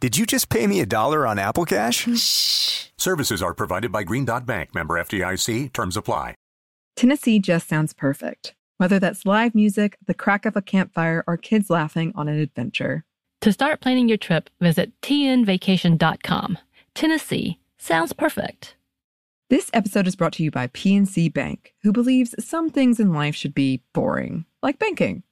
Did you just pay me a dollar on Apple Cash? Shh. Services are provided by Green Dot Bank, member FDIC. Terms apply. Tennessee just sounds perfect. Whether that's live music, the crack of a campfire, or kids laughing on an adventure. To start planning your trip, visit tnvacation.com. Tennessee sounds perfect. This episode is brought to you by PNC Bank, who believes some things in life should be boring, like banking.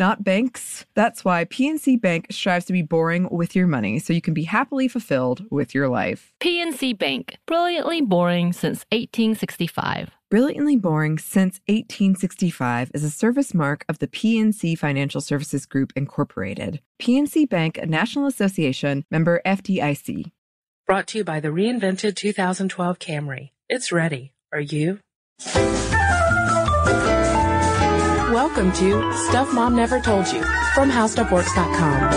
not banks. That's why PNC Bank strives to be boring with your money so you can be happily fulfilled with your life. PNC Bank, brilliantly boring since 1865. Brilliantly Boring Since 1865 is a service mark of the PNC Financial Services Group, Incorporated. PNC Bank, a National Association, member FDIC. Brought to you by the reinvented 2012 Camry. It's ready. Are you? Welcome to Stuff Mom Never Told You from HowStuffWorks.com.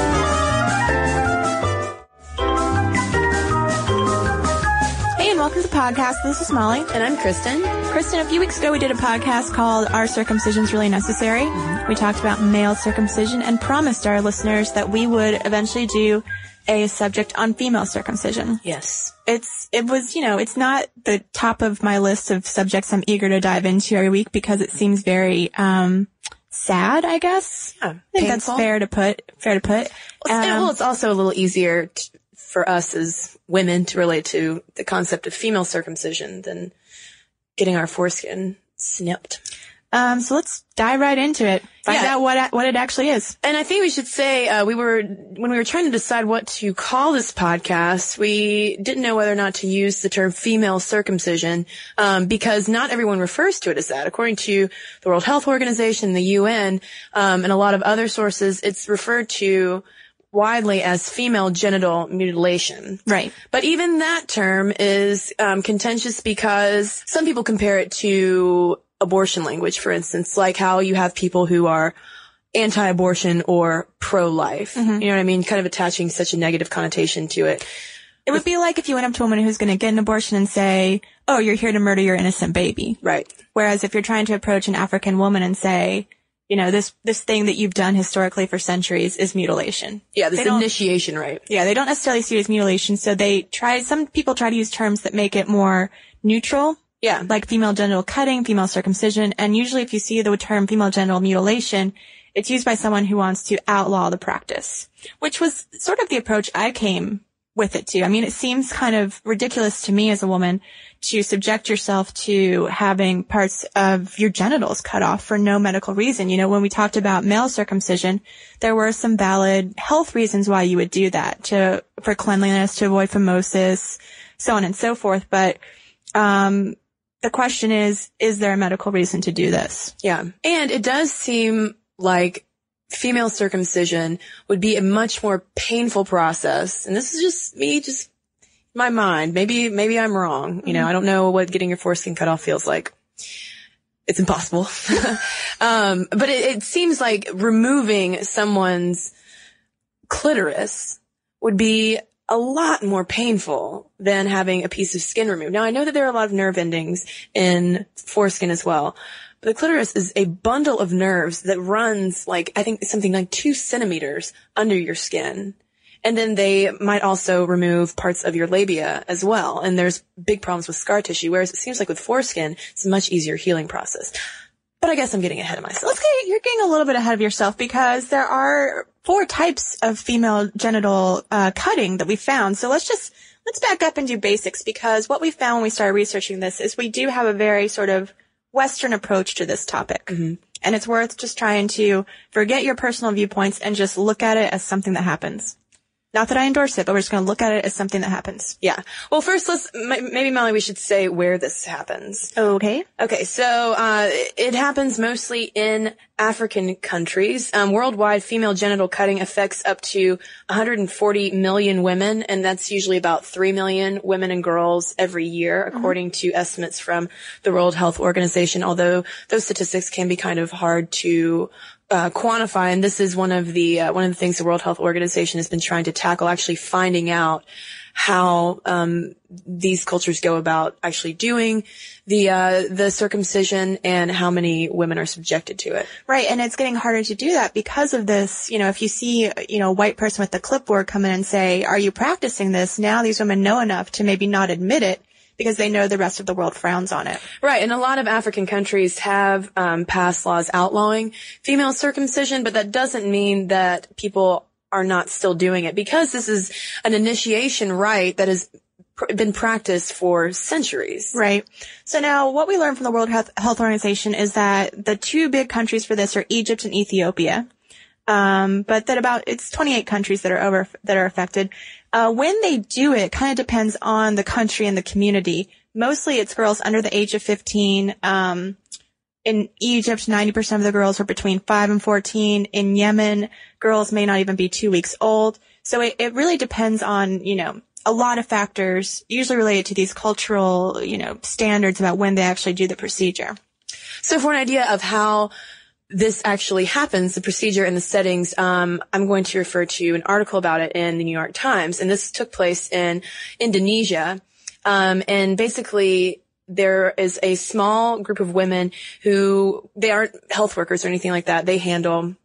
Hey, and welcome to the podcast. This is Molly. And I'm Kristen. Kristen, a few weeks ago we did a podcast called Are Circumcisions Really Necessary? Mm-hmm. We talked about male circumcision and promised our listeners that we would eventually do a subject on female circumcision. Yes. It's, it was, you know, it's not the top of my list of subjects I'm eager to dive into every week because it seems very, um, sad, I guess. Yeah, I think that's fair to put, fair to put. Well, it's, Um, well, it's also a little easier t- for us as women to relate to the concept of female circumcision than getting our foreskin snipped. Um, so let's dive right into it. Find Yeah. out what, what it actually is. And I think we should say, uh, we were, when we were trying to decide what to call this podcast, we didn't know whether or not to use the term female circumcision, um, because not everyone refers to it as that. According to the World Health Organization, the UN, um, and a lot of other sources, it's referred to widely as female genital mutilation. Right. But even that term is um, contentious because some people compare it to abortion language, for instance, like how you have people who are anti-abortion or pro-life. Mm-hmm. You know what I mean? Kind of attaching such a negative connotation to it. It would be like if you went up to a woman who's going to get an abortion and say, "Oh, you're here to murder your innocent baby." Right. Whereas if you're trying to approach an African woman and say, you know, this this thing that you've done historically for centuries is mutilation. Yeah, this initiation right. Yeah, they don't necessarily see it as mutilation, so they try some people try to use terms that make it more neutral. Yeah. Like female genital cutting, female circumcision, and usually if you see the term female genital mutilation, it's used by someone who wants to outlaw the practice, which was sort of the approach I came with it too. I mean, it seems kind of ridiculous to me as a woman to subject yourself to having parts of your genitals cut off for no medical reason. You know, when we talked about male circumcision, there were some valid health reasons why you would do that to, for cleanliness, to avoid phimosis, so on and so forth. But, um, the question is, is there a medical reason to do this? Yeah. And it does seem like female circumcision would be a much more painful process. And this is just me, just my mind. Maybe, maybe I'm wrong. You know, I don't know what getting your foreskin cut off feels like. It's impossible. um, but it, it seems like removing someone's clitoris would be a lot more painful than having a piece of skin removed. Now I know that there are a lot of nerve endings in foreskin as well, but the clitoris is a bundle of nerves that runs like, I think something like two centimeters under your skin. And then they might also remove parts of your labia as well. And there's big problems with scar tissue, whereas it seems like with foreskin, it's a much easier healing process. But I guess I'm getting ahead of myself. Let's you're getting a little bit ahead of yourself because there are four types of female genital uh, cutting that we found. So let's just let's back up and do basics because what we found when we started researching this is we do have a very sort of Western approach to this topic. And it's worth just trying to forget your personal viewpoints and just look at it as something that happens. Not that I endorse it, but we're just going to look at it as something that happens. Yeah. Well, first, let's m- maybe Molly, we should say where this happens. Okay. Okay, so uh, it happens mostly in African countries. Um, worldwide, female genital cutting affects up to 140 million women, and that's usually about 3 million women and girls every year, according to estimates from the World Health Organization. Although those statistics can be kind of hard to uh, quantify, and this is one of the uh, one of the things the World Health Organization has been trying to tackle, actually finding out how um, these cultures go about actually doing the uh, the circumcision and how many women are subjected to it. Right, and it's getting harder to do that because of this. You know, if you see, you know, a white person with a clipboard come in and say, "Are you practicing this?" Now these women know enough to maybe not admit it because they know the rest of the world frowns on it. Right, and a lot of African countries have um, passed laws outlawing female circumcision, but that doesn't mean that people are not still doing it because this is an initiation rite that has pr- been practiced for centuries. Right. So now what we learned from the World Health, Health Organization is that the two big countries for this are Egypt and Ethiopia. Um, but that about, it's 28 countries that are over, that are affected. Uh, when they do it, kind of depends on the country and the community. Mostly it's girls under the age of 15. Um, in Egypt, 90% of the girls are between 5 and 14. In Yemen, girls may not even be two weeks old. So it, it really depends on, you know, a lot of factors, usually related to these cultural, you know, standards about when they actually do the procedure. So for an idea of how this actually happens, the procedure and the settings, um, I'm going to refer to an article about it in the New York Times, and this took place in Indonesia. Um, and basically, there is a small group of women who they aren't health workers or anything like that. They handle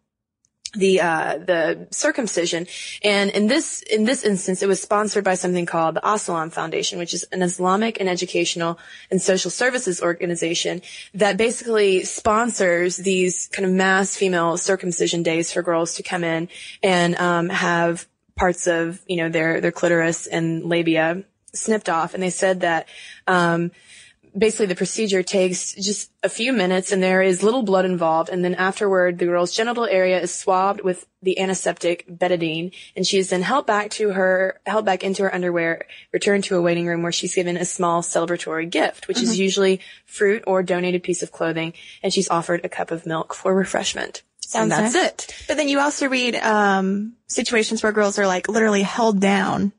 the uh, the circumcision, and in this in this instance, it was sponsored by something called the Assalaam Foundation, which is an Islamic and educational and social services organization that basically sponsors these kind of mass female circumcision days for girls to come in and um, have parts of you know their their clitoris and labia snipped off, and they said that. Um, basically the procedure takes just a few minutes and there is little blood involved. And then afterward the girl's genital area is swabbed with the antiseptic betadine. And she is then held back to her held back into her underwear returned to a waiting room where she's given a small celebratory gift which Mm-hmm. is usually fruit or donated piece of clothing. And she's offered a cup of milk for refreshment. And that's nice. it. But then you also read um, situations where girls are like literally held down,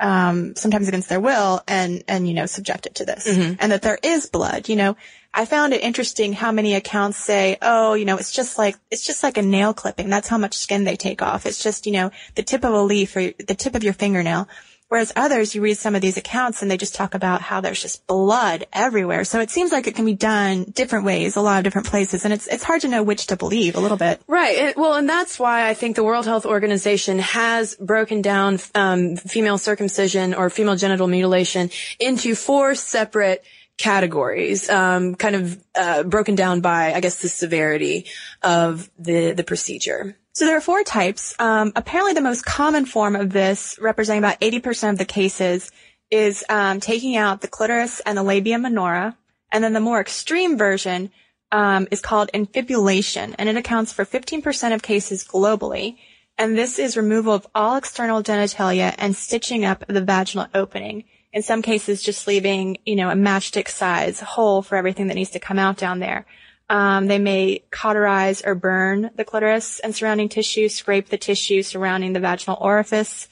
um, sometimes against their will, and and you know subjected to this, and that there is blood. You know, I found it interesting how many accounts say, oh, you know, it's just like it's just like a nail clipping. That's how much skin they take off. It's just you know the tip of a leaf or the tip of your fingernail. Whereas others, you read some of these accounts and they just talk about how there's just blood everywhere. So it seems like it can be done different ways, a lot of different places, and it's it's hard to know which to believe a little bit. Right. Well, and that's why I think the World Health Organization has broken down um, female circumcision or female genital mutilation into four separate categories, um, kind of uh, broken down by, I guess, the severity of the the procedure. So there are four types. Um, apparently, the most common form of this, representing about 80% of the cases, is um, taking out the clitoris and the labia minora. And then the more extreme version um, is called infibulation, and it accounts for 15% of cases globally. And this is removal of all external genitalia and stitching up the vaginal opening. In some cases, just leaving, you know, a matchstick size hole for everything that needs to come out down there. Um, they may cauterize or burn the clitoris and surrounding tissue, scrape the tissue surrounding the vaginal orifice,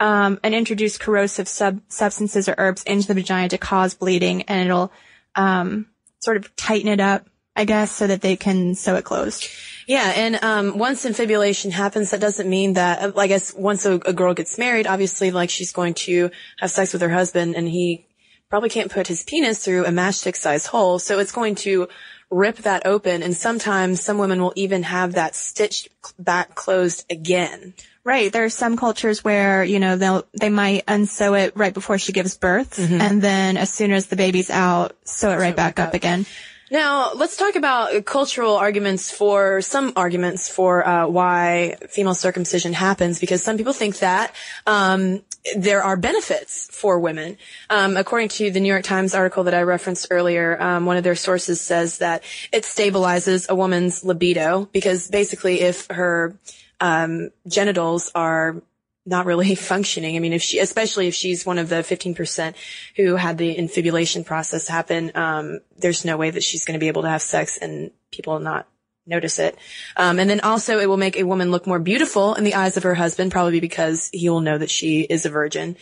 um, and introduce corrosive sub- substances or herbs into the vagina to cause bleeding, and it'll um, sort of tighten it up, I guess, so that they can sew it closed. Yeah, and um, once infibulation happens, that doesn't mean that. uh, I guess once a, a girl gets married, obviously, like she's going to have sex with her husband, and he probably can't put his penis through a matchstick-sized hole, so it's going to rip that open. And sometimes some women will even have that stitched back closed again. Right. There are some cultures where, you know, they'll, they might unsew it right before she gives birth. And then as soon as the baby's out, sew it right back up again. Now, let's talk about cultural arguments for some arguments for uh, why female circumcision happens, because some people think that um, there are benefits for women. Um, according to the New York Times article that I referenced earlier, um, one of their sources says that it stabilizes a woman's libido because basically, if her um, genitals are not really functioning. I mean, if she, especially if she's one of the 15% who had the infibulation process happen, um, there's no way that she's going to be able to have sex and people not notice it. Um, and then also it will make a woman look more beautiful in the eyes of her husband, probably because he will know that she is a virgin.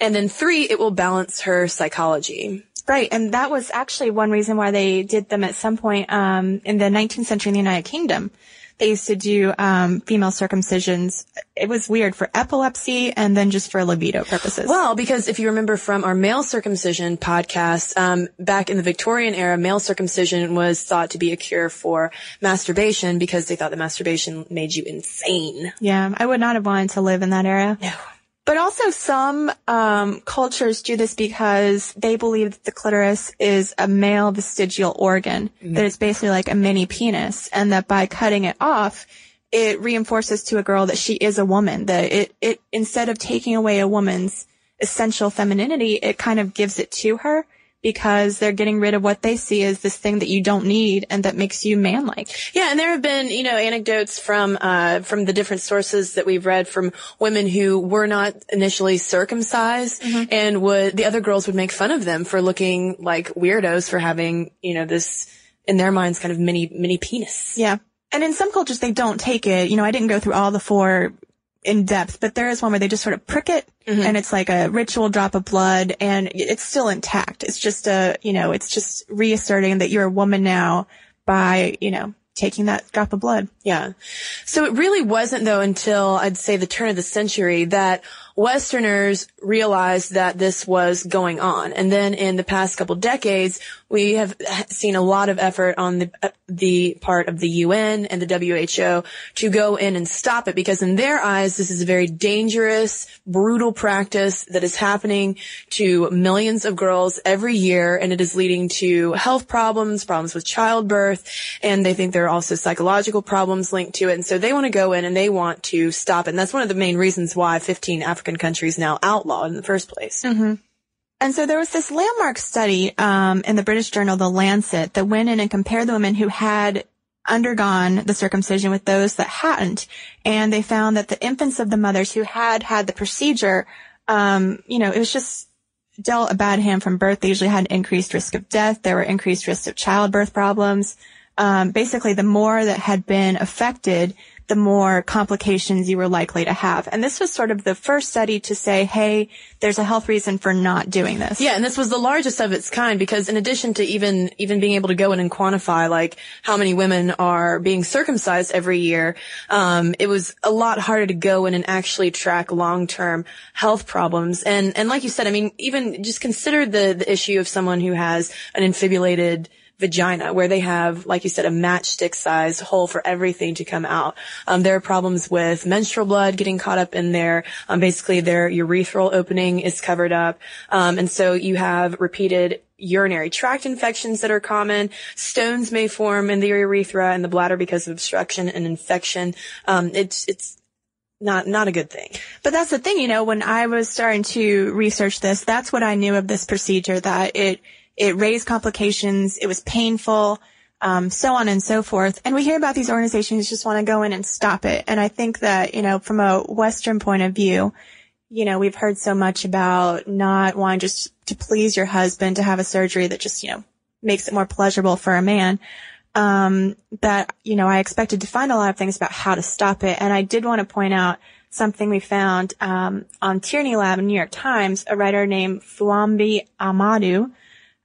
And then three, it will balance her psychology. Right, and that was actually one reason why they did them at some point um, in the 19th century in the United Kingdom. They used to do um, female circumcisions. It was weird for epilepsy and then just for libido purposes. Well, because if you remember from our male circumcision podcast, um, back in the Victorian era, male circumcision was thought to be a cure for masturbation because they thought that masturbation made you insane. yeah, I would not have wanted to live in that era. No. But also some um, cultures do this because they believe that the clitoris is a male vestigial organ, that it's basically like a mini penis, and that by cutting it off, it reinforces to a girl that she is a woman, that it, it instead of taking away a woman's essential femininity, it kind of gives it to her because they're getting rid of what they see as this thing that you don't need and that makes you manlike. Yeah, and there have been, you know, anecdotes from uh, from the different sources that we've read from women who were not initially circumcised, and would the other girls would make fun of them for looking like weirdos for having, you know, this in their minds kind of mini mini penis. Yeah. And in some cultures, they don't take it. You know, I didn't go through all the four in depth, but there is one where they just sort of prick it mm-hmm. and it's like a ritual drop of blood and it's still intact. It's just a, you know, it's just reasserting that you're a woman now by, you know, taking that drop of blood. Yeah. So it really wasn't though until I'd say the turn of the century that Westerners realized that this was going on. And then in the past couple decades, we have seen a lot of effort on the, the part of the UN and the WHO to go in and stop it because in their eyes, this is a very dangerous, brutal practice that is happening to millions of girls every year and it is leading to health problems, problems with childbirth, and they think there are also psychological problems linked to it. And so they want to go in and they want to stop it. And that's one of the main reasons why 15 African countries now outlawed in the first place. And so there was this landmark study um, in the British journal, The Lancet, that went in and compared the women who had undergone the circumcision with those that hadn't. And they found that the infants of the mothers who had had the procedure, um, you know, it was just dealt a bad hand from birth. They usually had an increased risk of death. There were increased risks of childbirth problems. Um, basically, the more that had been affected, the more complications you were likely to have. And this was sort of the first study to say, hey, there's a health reason for not doing this. Yeah, and this was the largest of its kind because in addition to even even being able to go in and quantify like how many women are being circumcised every year, um, it was a lot harder to go in and actually track long term health problems. And and like you said, I mean, even just consider the the issue of someone who has an infibulated vagina where they have, like you said, a matchstick size hole for everything to come out. Um, there are problems with menstrual blood getting caught up in there. Um, basically their urethral opening is covered up. Um, and so you have repeated urinary tract infections that are common. Stones may form in the urethra and the bladder because of obstruction and infection. Um, it's, it's, not, not a good thing. But that's the thing, you know, when I was starting to research this, that's what I knew of this procedure, that it, it raised complications, it was painful, um, so on and so forth. And we hear about these organizations just want to go in and stop it. And I think that, you know, from a Western point of view, you know, we've heard so much about not wanting just to please your husband to have a surgery that just, you know, makes it more pleasurable for a man. Um, that, you know, I expected to find a lot of things about how to stop it. And I did want to point out something we found, um, on Tierney Lab in New York Times, a writer named Fuambai Ahmadu.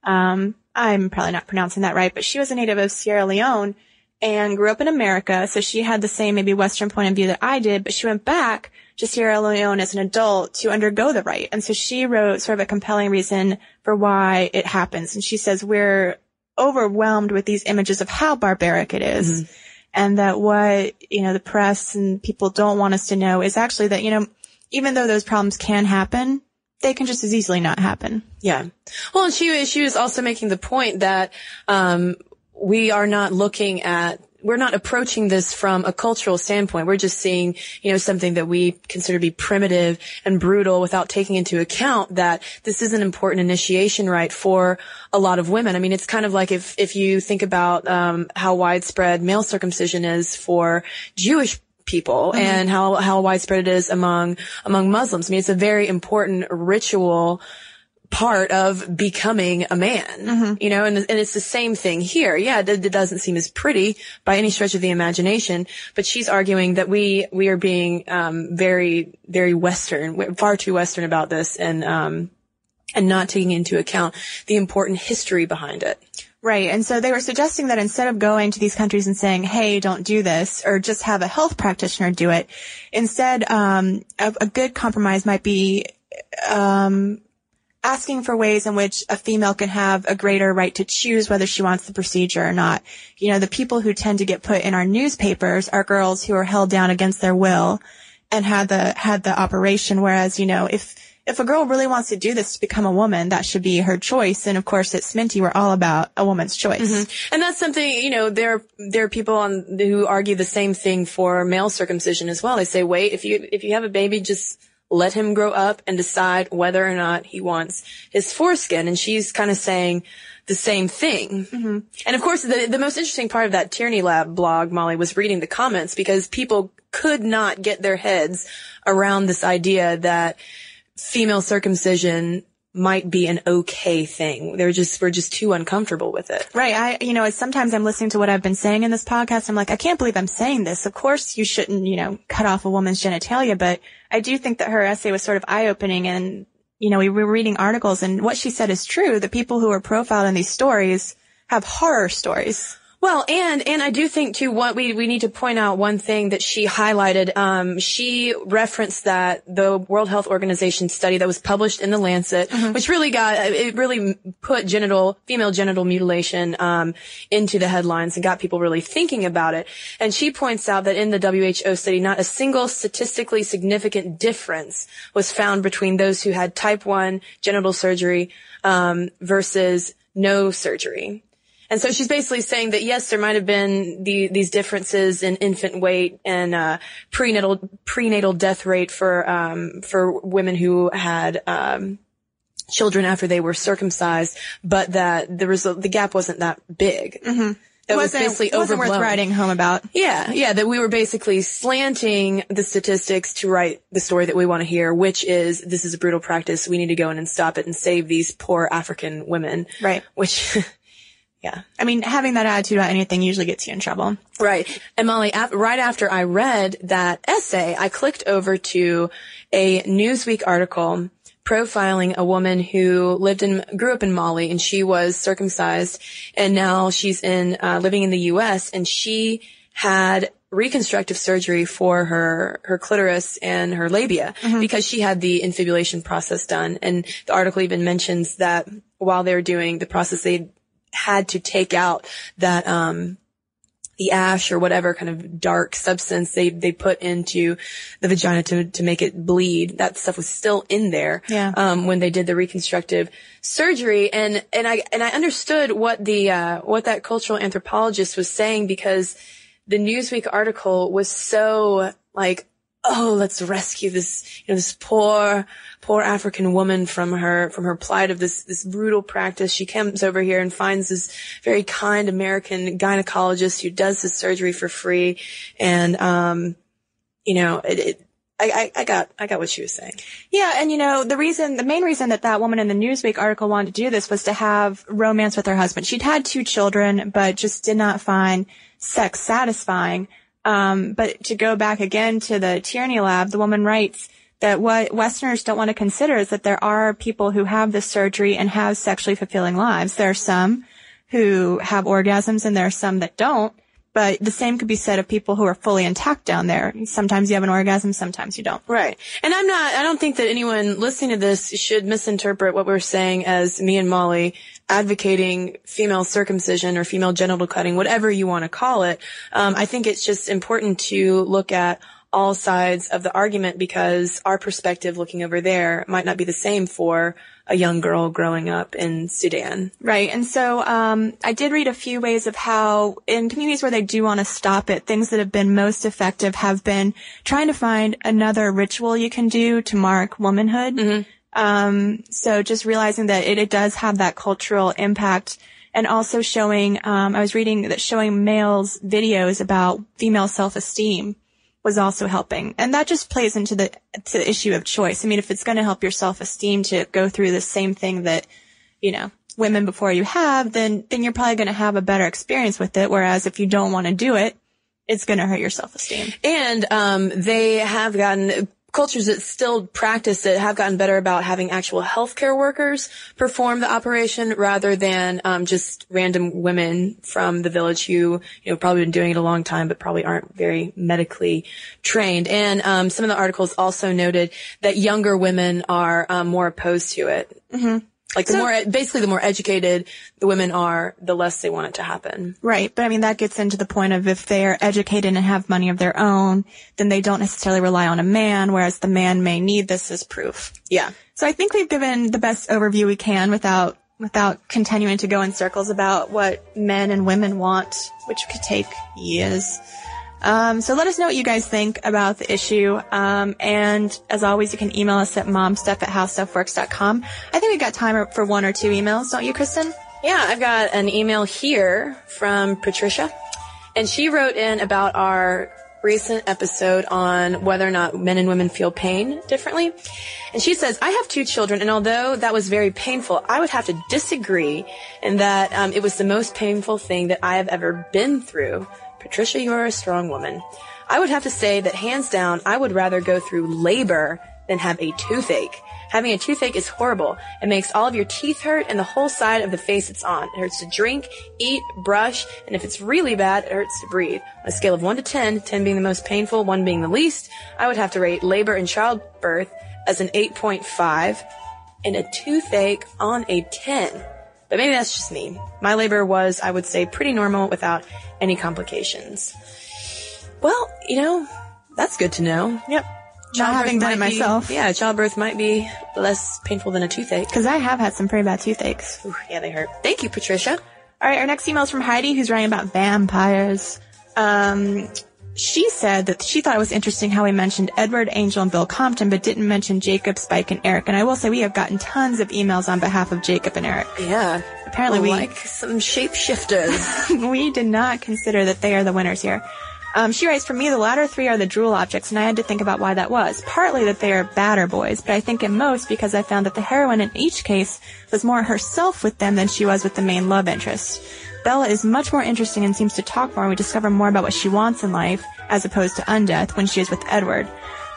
Um, I'm probably not pronouncing that right, but she was a native of Sierra Leone and grew up in America. So she had the same maybe Western point of view that I did, but she went back to Sierra Leone as an adult to undergo the rite. And so she wrote sort of a compelling reason for why it happens. And she says, we're overwhelmed with these images of how barbaric it is, And that what, you know, the press and people don't want us to know is actually that, you know, even though those problems can happen, they can just as easily not happen. Yeah. Well, and she she was also making the point that um, we are not looking at we're not approaching this from a cultural standpoint. We're just seeing, you know, something that we consider to be primitive and brutal without taking into account that this is an important initiation rite for a lot of women. I mean, it's kind of like if, if you think about, um, how widespread male circumcision is for Jewish people and how, how widespread it is among, among Muslims. I mean, it's a very important ritual part of becoming a man, you know, and, and it's the same thing here. Yeah, it, it doesn't seem as pretty by any stretch of the imagination, but she's arguing that we, we are being, um, very, very Western, far too Western about this and, um, and not taking into account the important history behind it. Right. And so they were suggesting that instead of going to these countries and saying, hey, don't do this, or just have a health practitioner do it, instead, um, a, a good compromise might be, um, asking for ways in which a female can have a greater right to choose whether she wants the procedure or not. You know, the people who tend to get put in our newspapers are girls who are held down against their will and had the, had the operation. Whereas, you know, if, if a girl really wants to do this to become a woman, that should be her choice. And of course, at Sminty, we're all about a woman's choice. Mm-hmm. And that's something, you know, there, there are people on, who argue the same thing for male circumcision as well. They say, wait, if you, if you have a baby, just let him grow up and decide whether or not he wants his foreskin. And she's kind of saying the same thing. Mm-hmm. And of course, the, the most interesting part of that Tierney Lab blog, Molly, was reading the comments because people could not get their heads around this idea that female circumcision might be an okay thing. They're just, we're just too uncomfortable with it. Right. I, you know, sometimes I'm listening to what I've been saying in this podcast. I'm like, I can't believe I'm saying this. Of course you shouldn't, you know, cut off a woman's genitalia, but I do think that her essay was sort of eye opening and, you know, we were reading articles and what she said is true. The people who are profiled in these stories have horror stories. Well, and and I do think too. What we we need to point out one thing that she highlighted. Um, she referenced that the World Health Organization study that was published in the Lancet, which really got it really put genital female genital mutilation um, into the headlines and got people really thinking about it. And she points out that in the WHO study, not a single statistically significant difference was found between those who had type one genital surgery um, versus no surgery. And so she's basically saying that yes, there might have been the, these differences in infant weight and uh, prenatal prenatal death rate for um, for women who had um, children after they were circumcised, but that the result the gap wasn't that big. Mm-hmm. That was wasn't, basically wasn't worth overblown. writing home about. Yeah, yeah, that we were basically slanting the statistics to write the story that we want to hear, which is this is a brutal practice. We need to go in and stop it and save these poor African women. Right. Which, yeah. I mean, having that attitude about anything usually gets you in trouble. Right. And Molly, af- right after I read that essay, I clicked over to a Newsweek article profiling a woman who lived in, grew up in Mali and she was circumcised and now she's in, uh, living in the U.S. and she had reconstructive surgery for her, her clitoris and her labia because she had the infibulation process done. And the article even mentions that while they were doing the process, they had to take out that, um, the ash or whatever kind of dark substance they, they put into the vagina to, to make it bleed. That stuff was still in there. Yeah. Um, when they did the reconstructive surgery. And, and I, and I understood what the, uh, what that cultural anthropologist was saying because the Newsweek article was so like, oh, let's rescue this, you know, this poor, poor African woman from her, from her plight of this, this brutal practice. She comes over here and finds this very kind American gynecologist who does this surgery for free. And, um, you know, it, it I, I, I got, I got what she was saying. Yeah, and you know, the reason, the main reason that that woman in the Newsweek article wanted to do this was to have romance with her husband. She'd had two children, but just did not find sex satisfying. Um, but to go back again to the Tierney Lab, the woman writes that what Westerners don't want to consider is that there are people who have this surgery and have sexually fulfilling lives. There are some who have orgasms and there are some that don't. But the same could be said of people who are fully intact down there. Sometimes you have an orgasm, sometimes you don't. Right. And I'm not, I don't think that anyone listening to this should misinterpret what we're saying as me and Molly advocating female circumcision or female genital cutting, whatever you want to call it. Um, I think it's just important to look at all sides of the argument because our perspective looking over there might not be the same for a young girl growing up in Sudan. Right. And so um, I did read a few ways of how, in communities where they do want to stop it, things that have been most effective have been trying to find another ritual you can do to mark womanhood. Um, so just realizing that it, it does have that cultural impact. And also showing, um, I was reading that showing males videos about female self-esteem was also helping. And that just plays into the, to the issue of choice. I mean, if it's going to help your self-esteem to go through the same thing that, you know, women before you have, then, then you're probably going to have a better experience with it. Whereas if you don't want to do it, it's going to hurt your self-esteem. And um, they have gotten cultures that still practice it have gotten better about having actual healthcare workers perform the operation rather than um, just random women from the village who you know probably been doing it a long time but probably aren't very medically trained. And um, some of the articles also noted that younger women are um, more opposed to it. Mm-hmm. Like the So- more, basically the more educated the women are, the less they want it to happen. Right. But I mean, that gets into the point of if they are educated and have money of their own, then they don't necessarily rely on a man, whereas the man may need this as proof. Yeah. So I think we've given the best overview we can without, without continuing to go in circles about what men and women want, which could take years. Um, so let us know what you guys think about the issue. Um, and as always, you can email us at momstuff at howstuffworks.com. I think we've got time for one or two emails, don't you, Kristen? Yeah, I've got an email here from Patricia, and she wrote in about our recent episode on whether or not men and women feel pain differently. And she says, I have two children, and although that was very painful, I would have to disagree in that um, it was the most painful thing that I have ever been through. Patricia, you're a strong woman. I would have to say that hands down, I would rather go through labor than have a toothache. Having a toothache is horrible. It makes all of your teeth hurt and the whole side of the face it's on. It hurts to drink, eat, brush, and if it's really bad, it hurts to breathe. On a scale of 1 to 10, 10 being the most painful, 1 being the least, I would have to rate labor and childbirth as an 8.5 and a toothache on a 10. But maybe that's just me. My labor was, I would say, pretty normal without any complications. Well, you know, that's good to know. Yep. Not having done it might be- myself. yeah, childbirth might be less painful than a toothache. Because I have had some pretty bad toothaches. Ooh, yeah, they hurt. Thank you, Patricia. All right, our next email is from Heidi, who's writing about vampires. Um, she said that she thought it was interesting how we mentioned Edward, Angel, and Bill Compton, but didn't mention Jacob, Spike, and Eric. And I will say we have gotten tons of emails on behalf of Jacob and Eric. Yeah. Apparently we like some shapeshifters. we did not consider that they are the winners here. Um, she writes, for me, the latter three are the drool objects, and I had to think about why that was. Partly that they are badder boys, but I think at most because I found that the heroine in each case was more herself with them than she was with the main love interest. Bella is much more interesting and seems to talk more, and we discover more about what she wants in life, as opposed to undeath when she is with Edward.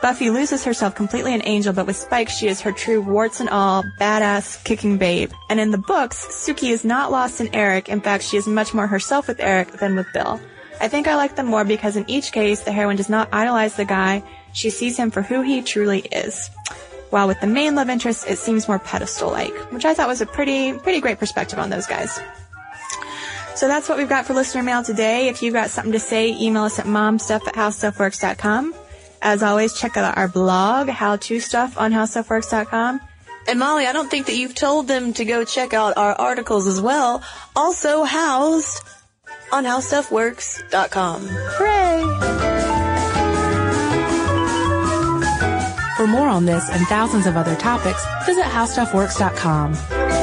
Buffy loses herself completely in Angel, but with Spike, she is her true warts and all, badass, kicking babe. And in the books, Sookie is not lost in Eric. In fact, she is much more herself with Eric than with Bill. I think I like them more because in each case, the heroine does not idolize the guy. She sees him for who he truly is. While with the main love interest, it seems more pedestal-like, which I thought was a pretty, pretty great perspective on those guys. So that's what we've got for listener mail today. If you've got something to say, email us at momstuff at howstuffworks.com. As always, check out our blog, how to stuff on howstuffworks.com. and Molly, I don't think that you've told them to go check out our articles as well. Also housed on howstuffworks.com. Hooray! For more on this and thousands of other topics, visit howstuffworks.com.